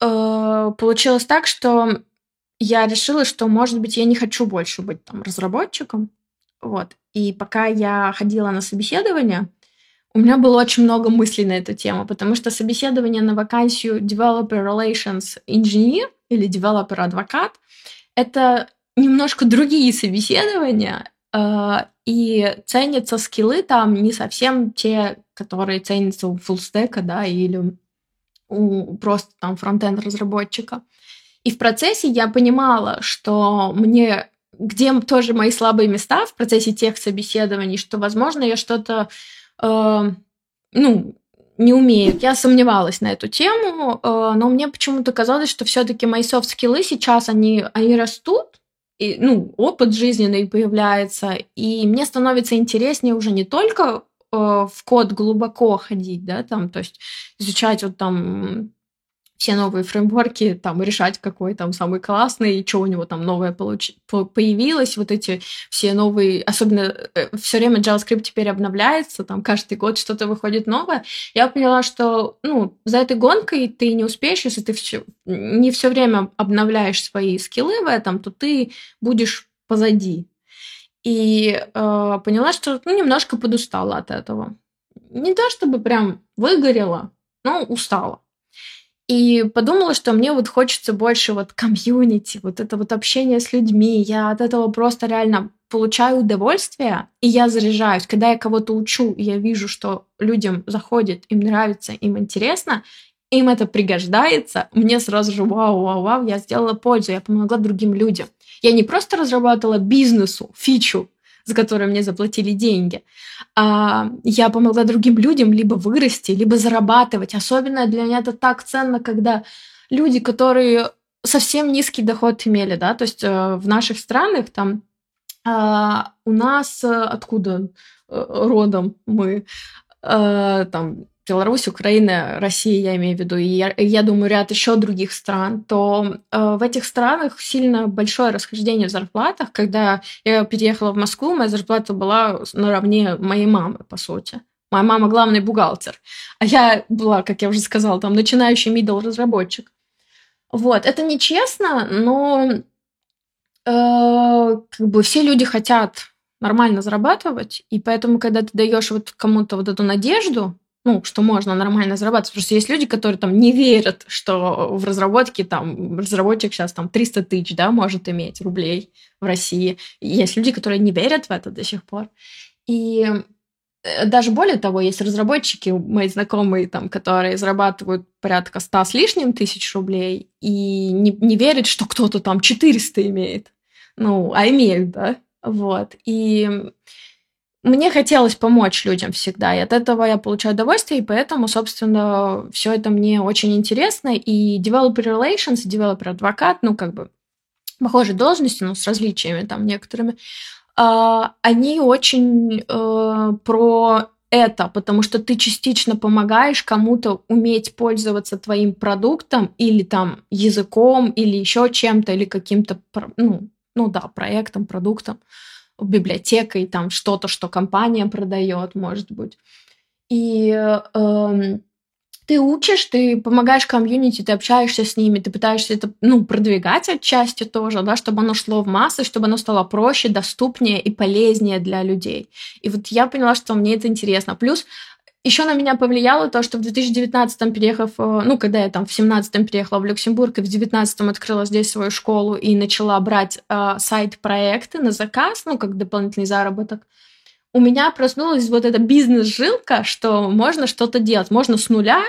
э, получилось так, что я решила, что, может быть, я не хочу больше быть там разработчиком. Вот. И пока я ходила на собеседование, у меня было очень много мыслей на эту тему, потому что собеседование на вакансию Developer Relations Engineer или Developer Адвокат — это немножко другие собеседования, э, и ценятся скиллы там не совсем те, которые ценятся у фуллстека, да, или у просто там фронтенд разработчика. И в процессе я понимала, что мне где тоже мои слабые места в процессе тех собеседований, что, возможно, я что-то, э, ну, не умею. Я сомневалась на эту тему, э, но мне почему-то казалось, что все-таки мои софт-скиллы сейчас, они, они растут, и, ну, опыт жизненный появляется, и мне становится интереснее уже не только в код глубоко ходить, да, там, то есть изучать вот там все новые фреймворки, там, решать, какой там самый классный, и что у него там новое получ... появилось, вот эти все новые, особенно э, все время JavaScript теперь обновляется, там каждый год что-то выходит новое. Я поняла, что, ну, за этой гонкой ты не успеешь, если ты все, не все время обновляешь свои скиллы в этом, то ты будешь позади, и э, поняла, что ну, немножко подустала от этого. Не то чтобы прям выгорела, но устала. И подумала, что мне вот хочется больше вот комьюнити, вот это вот общение с людьми. Я от этого просто реально получаю удовольствие, и я заряжаюсь. Когда я кого-то учу, и я вижу, что людям заходит, им нравится, им интересно, им это пригождается, мне сразу же вау, вау, вау, я сделала пользу, я помогла другим людям. Я не просто разрабатывала бизнесу, фичу, за которую мне заплатили деньги. А я помогла другим людям либо вырасти, либо зарабатывать. Особенно для меня это так ценно, когда люди, которые совсем низкий доход имели, да, то есть э, в наших странах там э, у нас э, откуда э, родом мы, э, там Беларусь, Украина, Россия, я имею в виду, и я, я думаю, ряд еще других стран, то э, в этих странах сильно большое расхождение в зарплатах. Когда я переехала в Москву, моя зарплата была наравне моей мамы, по сути. Моя мама главный бухгалтер, а я была, как я уже сказала, там начинающий middle разработчик. Вот, это нечестно, но э, как бы все люди хотят нормально зарабатывать, и поэтому, когда ты даешь вот кому-то вот эту надежду, ну, что можно нормально зарабатывать. Просто есть люди, которые там не верят, что в разработке там разработчик сейчас там 300 тысяч, да, может иметь рублей в России. Есть люди, которые не верят в это до сих пор. И э, даже более того, есть разработчики, мои знакомые, там, которые зарабатывают порядка 100 с лишним тысяч рублей и не, не верят, что кто-то там 400 имеет. Ну, а имеют, да? Вот. И мне хотелось помочь людям всегда, и от этого я получаю удовольствие, и поэтому, собственно, все это мне очень интересно. И developer relations, developer адвокат, ну, как бы похожие должности, но с различиями там некоторыми, а, они очень э, про это, потому что ты частично помогаешь кому-то уметь пользоваться твоим продуктом или там языком, или еще чем-то, или каким-то, ну, ну да, проектом, продуктом библиотекой, там что-то, что компания продает, может быть. И э, ты учишь, ты помогаешь комьюнити, ты общаешься с ними, ты пытаешься это ну, продвигать отчасти тоже, да, чтобы оно шло в массы, чтобы оно стало проще, доступнее и полезнее для людей. И вот я поняла, что мне это интересно. Плюс еще на меня повлияло то, что в 2019-м, переехав, э, ну, когда я там в 17-м переехала в Люксембург, и в 19-м открыла здесь свою школу и начала брать э, сайт-проекты на заказ, ну, как дополнительный заработок, у меня проснулась вот эта бизнес-жилка, что можно что-то делать. Можно с нуля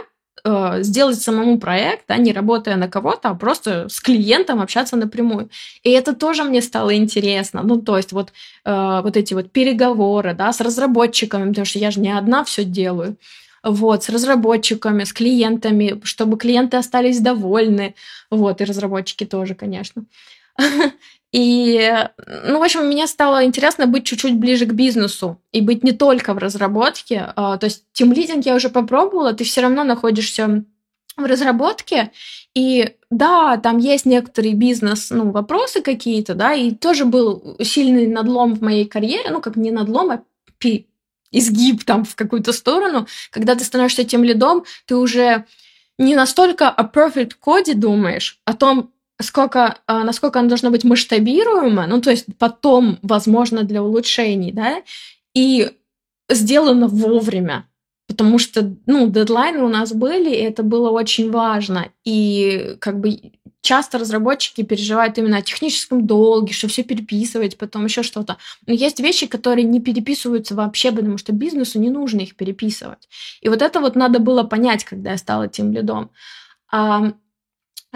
э, сделать самому проект, а не работая на кого-то, а просто с клиентом общаться напрямую. И это тоже мне стало интересно. Ну, то есть вот, э, вот эти вот переговоры, да, с разработчиками, потому что я же не одна все делаю. Вот, с разработчиками, с клиентами, чтобы клиенты остались довольны. Вот, и разработчики тоже, конечно. И, ну, в общем, мне стало интересно быть чуть-чуть ближе к бизнесу и быть не только в разработке. А, то есть тем лидинг я уже попробовала, ты все равно находишься в разработке, и да, там есть некоторые бизнес, ну, вопросы какие-то, да, и тоже был сильный надлом в моей карьере, ну, как не надлом, а пи, изгиб там в какую-то сторону, когда ты становишься тем лидом, ты уже не настолько о perfect коде думаешь, о том, сколько, а, насколько оно должно быть масштабируемо, ну, то есть потом, возможно, для улучшений, да, и сделано вовремя, потому что, ну, дедлайны у нас были, и это было очень важно, и как бы часто разработчики переживают именно о техническом долге, что все переписывать, потом еще что-то. Но есть вещи, которые не переписываются вообще, потому что бизнесу не нужно их переписывать. И вот это вот надо было понять, когда я стала тем лидом.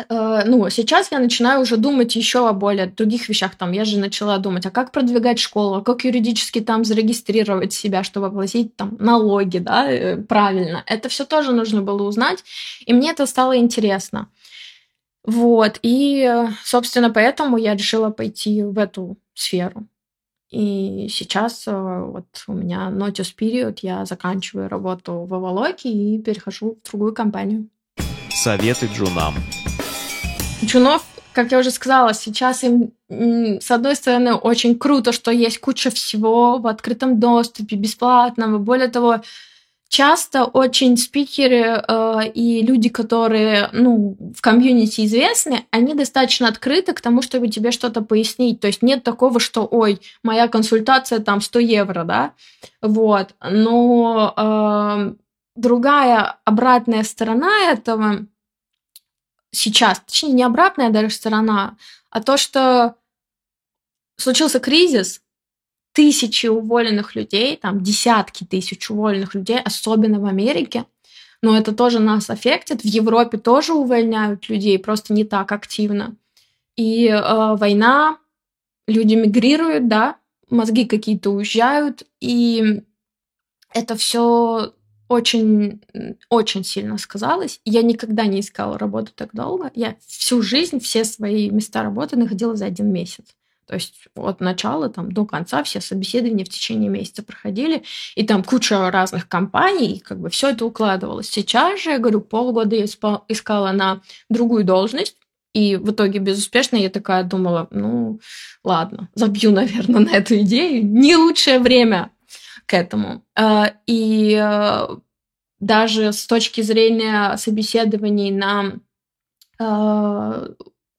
Ну, сейчас я начинаю уже думать еще о более других вещах. Там я же начала думать, а как продвигать школу, а как юридически там зарегистрировать себя, чтобы платить там налоги, да, э, правильно. Это все тоже нужно было узнать, и мне это стало интересно. Вот, и, собственно, поэтому я решила пойти в эту сферу. И сейчас э, вот у меня notice period, я заканчиваю работу в Авалоке и перехожу в другую компанию. Советы джунам. Джунов, как я уже сказала, сейчас им, с одной стороны, очень круто, что есть куча всего в открытом доступе, бесплатного. Более того, часто очень спикеры э, и люди, которые ну, в комьюнити известны, они достаточно открыты к тому, чтобы тебе что-то пояснить. То есть нет такого, что, ой, моя консультация там 100 евро, да, вот. Но э, другая обратная сторона этого сейчас, точнее, не обратная даже сторона, а то, что случился кризис, тысячи уволенных людей, там десятки тысяч уволенных людей, особенно в Америке, но это тоже нас аффектит. В Европе тоже увольняют людей, просто не так активно. И э, война, люди мигрируют, да, мозги какие-то уезжают, и это все очень, очень сильно сказалось. Я никогда не искала работу так долго. Я всю жизнь, все свои места работы находила за один месяц. То есть от начала там, до конца все собеседования в течение месяца проходили, и там куча разных компаний, и как бы все это укладывалось. Сейчас же, я говорю, полгода я искала на другую должность, и в итоге безуспешно я такая думала, ну ладно, забью, наверное, на эту идею. Не лучшее время к этому. А, и э, даже с точки зрения собеседований на э,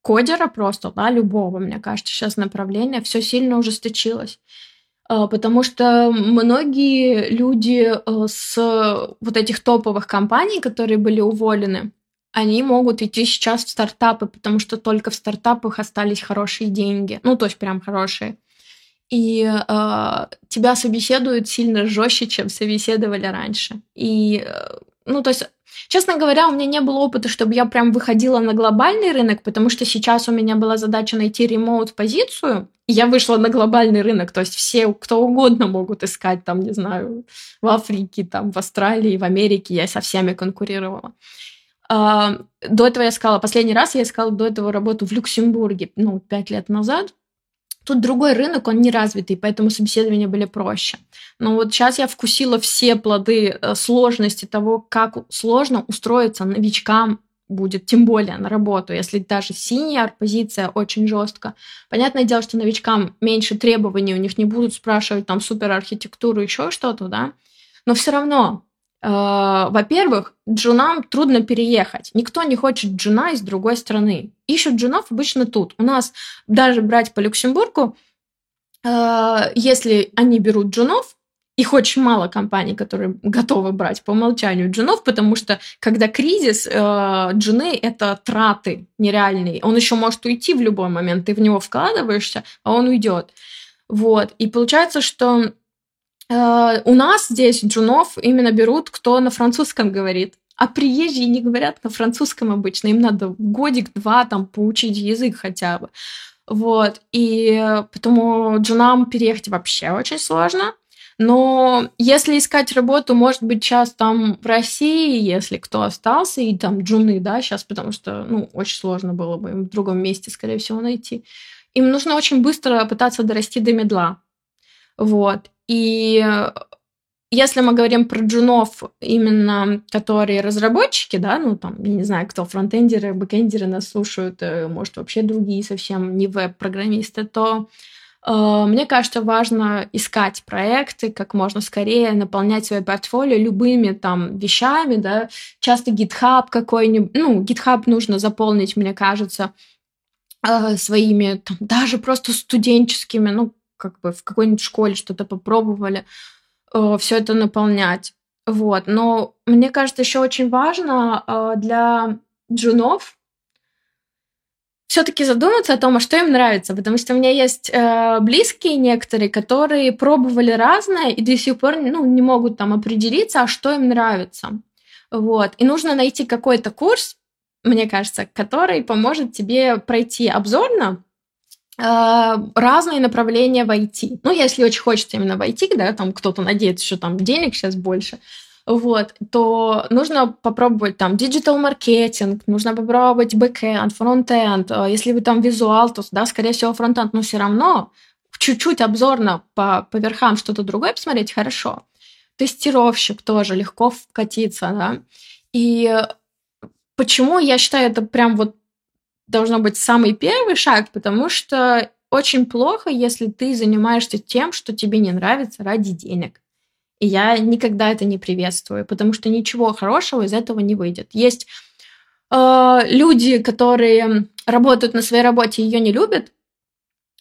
кодера просто, да, любого, мне кажется, сейчас направление, все сильно ужесточилось. Э, потому что многие люди с вот этих топовых компаний, которые были уволены, они могут идти сейчас в стартапы, потому что только в стартапах остались хорошие деньги. Ну, то есть прям хорошие. И э, тебя собеседуют сильно жестче, чем собеседовали раньше. И, э, ну, то есть, честно говоря, у меня не было опыта, чтобы я прям выходила на глобальный рынок, потому что сейчас у меня была задача найти ремоут-позицию, я вышла на глобальный рынок, то есть все, кто угодно могут искать, там, не знаю, в Африке, там, в Австралии, в Америке, я со всеми конкурировала. А, до этого я искала, последний раз я искала до этого работу в Люксембурге, ну, пять лет назад. Тут другой рынок, он не развитый, поэтому собеседования были проще. Но вот сейчас я вкусила все плоды э, сложности того, как сложно устроиться новичкам будет, тем более на работу, если даже синяя позиция очень жестко. Понятное дело, что новичкам меньше требований, у них не будут спрашивать там супер архитектуру, еще что-то, да, но все равно во-первых, джунам трудно переехать. Никто не хочет джуна из другой страны. Ищут джунов обычно тут. У нас даже брать по Люксембургу, э, если они берут джунов, их очень мало компаний, которые готовы брать по умолчанию джунов, потому что когда кризис, э, джуны — это траты нереальные. Он еще может уйти в любой момент. Ты в него вкладываешься, а он уйдет. Вот. И получается, что Э, у нас здесь джунов именно берут, кто на французском говорит. А приезжие не говорят на французском обычно. Им надо годик-два там поучить язык хотя бы. Вот. И потому джунам переехать вообще очень сложно. Но если искать работу, может быть, сейчас там в России, если кто остался, и там джуны, да, сейчас, потому что, ну, очень сложно было бы им в другом месте, скорее всего, найти. Им нужно очень быстро пытаться дорасти до медла. Вот. И если мы говорим про джунов, именно которые разработчики, да, ну там, я не знаю, кто фронтендеры, бэкендеры нас слушают, э, может, вообще другие совсем не веб-программисты, то э, мне кажется, важно искать проекты как можно скорее, наполнять свое портфолио любыми там вещами, да, часто GitHub какой-нибудь, ну, GitHub нужно заполнить, мне кажется, э, своими, там, даже просто студенческими, ну, как бы в какой-нибудь школе что-то попробовали, э, все это наполнять. Вот. Но мне кажется, еще очень важно э, для джунов все-таки задуматься о том, а что им нравится, потому что у меня есть э, близкие некоторые, которые пробовали разное и до сих пор ну, не могут там определиться, а что им нравится. Вот. И нужно найти какой-то курс, мне кажется, который поможет тебе пройти обзорно разные направления в IT. Ну, если очень хочется именно в IT, да, там кто-то надеется, что там денег сейчас больше, вот, то нужно попробовать там digital маркетинг, нужно попробовать бэкэнд, фронтенд. А если вы там визуал, то, да, скорее всего, фронтенд, но все равно чуть-чуть обзорно по, по верхам что-то другое посмотреть хорошо. Тестировщик тоже легко вкатиться, да. И почему я считаю это прям вот должно быть самый первый шаг, потому что очень плохо, если ты занимаешься тем, что тебе не нравится ради денег. И я никогда это не приветствую, потому что ничего хорошего из этого не выйдет. Есть э, люди, которые работают на своей работе и ее не любят,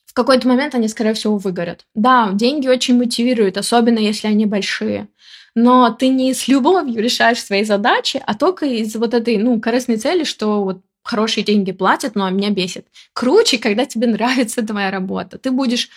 в какой-то момент они, скорее всего, выгорят. Да, деньги очень мотивируют, особенно если они большие. Но ты не с любовью решаешь свои задачи, а только из вот этой, ну, корыстной цели, что вот хорошие деньги платят, но меня бесит. Круче, когда тебе нравится твоя работа. Ты будешь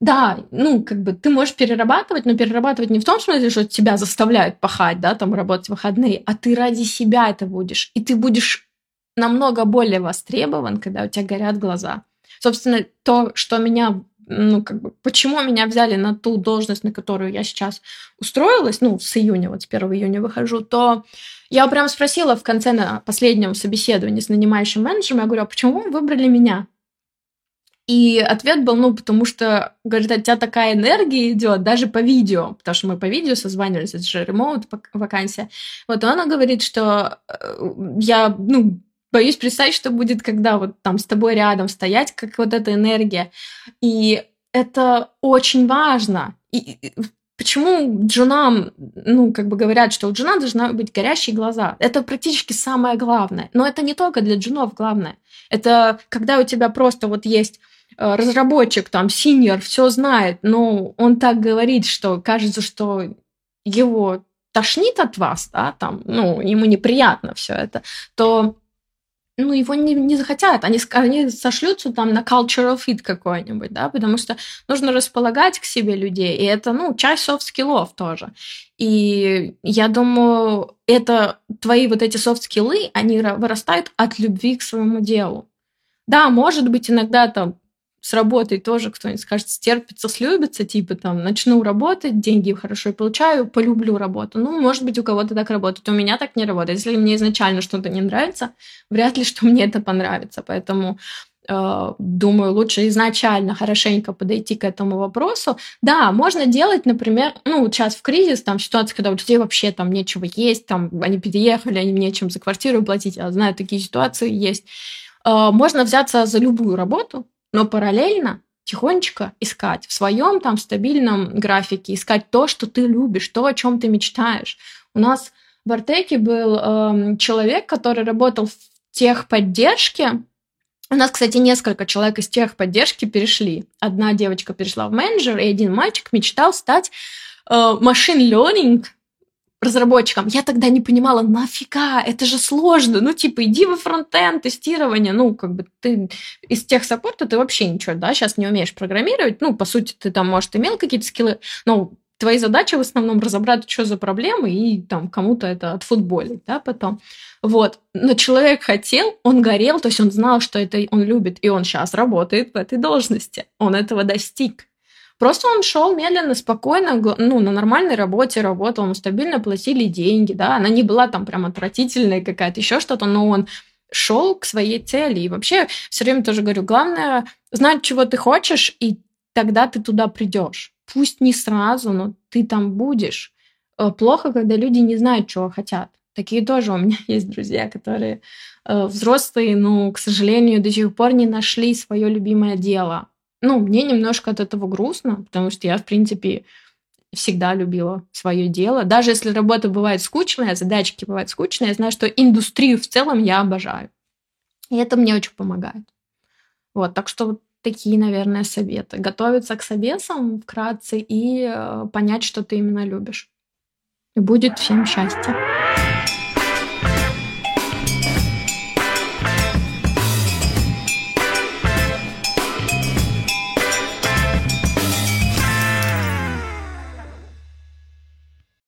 да, ну, как бы ты можешь перерабатывать, но перерабатывать не в том смысле, что тебя заставляют пахать, да, там работать в выходные, а ты ради себя это будешь. И ты будешь намного более востребован, когда у тебя горят глаза. Собственно, то, что меня ну, как бы, почему меня взяли на ту должность, на которую я сейчас устроилась, ну, с июня, вот с 1 июня выхожу, то я прям спросила в конце на последнем собеседовании с нанимающим менеджером, я говорю, а почему вы выбрали меня? И ответ был, ну, потому что, говорит, от тебя такая энергия идет, даже по видео, потому что мы по видео созванивались, это же ремоут вакансия. Вот и она говорит, что э, я, ну, боюсь представить, что будет, когда вот там с тобой рядом стоять, как вот эта энергия. И это очень важно. И почему джунам, ну, как бы говорят, что у джуна должны быть горящие глаза. Это практически самое главное. Но это не только для джунов главное. Это когда у тебя просто вот есть Э, разработчик, там, синьор, все знает, но он так говорит, что кажется, что его тошнит от вас, да, там, ну, ему неприятно все это, то ну, его не, не захотят, они, они сошлются там на cultural fit какой-нибудь, да, потому что нужно располагать к себе людей, и это, ну, часть soft skill ов тоже. И я думаю, это твои вот эти soft skill ы, они вырастают от любви к своему делу. Да, может быть, иногда там с работой тоже кто-нибудь скажет, стерпится, слюбится, типа там, начну работать, деньги хорошо получаю, полюблю работу. Ну, может быть, у кого-то так работает, у меня так не работает. Если мне изначально что-то не нравится, вряд ли, что мне это понравится. Поэтому э, думаю, лучше изначально хорошенько подойти к этому вопросу. Да, можно делать, например, ну, сейчас в кризис, там, ситуация, когда у людей вообще там нечего есть, там, они переехали, они нечем за квартиру платить, я знаю, такие ситуации есть. Э, можно взяться за любую работу, но параллельно тихонечко искать в своем там стабильном графике, искать то, что ты любишь, то, о чем ты мечтаешь. У нас в Артеке был э, человек, который работал в техподдержке. У нас, кстати, несколько человек из техподдержки перешли. Одна девочка перешла в менеджер, и один мальчик мечтал стать э, machine learning разработчикам, я тогда не понимала, нафига, это же сложно, ну, типа, иди во фронтенд, тестирование, ну, как бы ты из тех саппорта ты вообще ничего, да, сейчас не умеешь программировать, ну, по сути, ты там, может, имел какие-то скиллы, но твои задачи в основном разобрать, что за проблемы, и там кому-то это отфутболить, да, потом. Вот. Но человек хотел, он горел, то есть он знал, что это он любит, и он сейчас работает в этой должности. Он этого достиг. Просто он шел медленно, спокойно, ну, на нормальной работе работал, ему стабильно платили деньги, да, она не была там прям отвратительная какая-то, еще что-то, но он шел к своей цели. И вообще все время тоже говорю, главное знать, чего ты хочешь, и тогда ты туда придешь. Пусть не сразу, но ты там будешь. Э, плохо, когда люди не знают, чего хотят. Такие тоже у меня есть друзья, которые э, взрослые, но, к сожалению, до сих пор не нашли свое любимое дело. Ну, мне немножко от этого грустно, потому что я, в принципе, всегда любила свое дело. Даже если работа бывает скучная, задачки бывают скучные, я знаю, что индустрию в целом я обожаю. И это мне очень помогает. Вот, так что вот такие, наверное, советы. Готовиться к собесам вкратце и э, понять, что ты именно любишь. И будет всем счастье.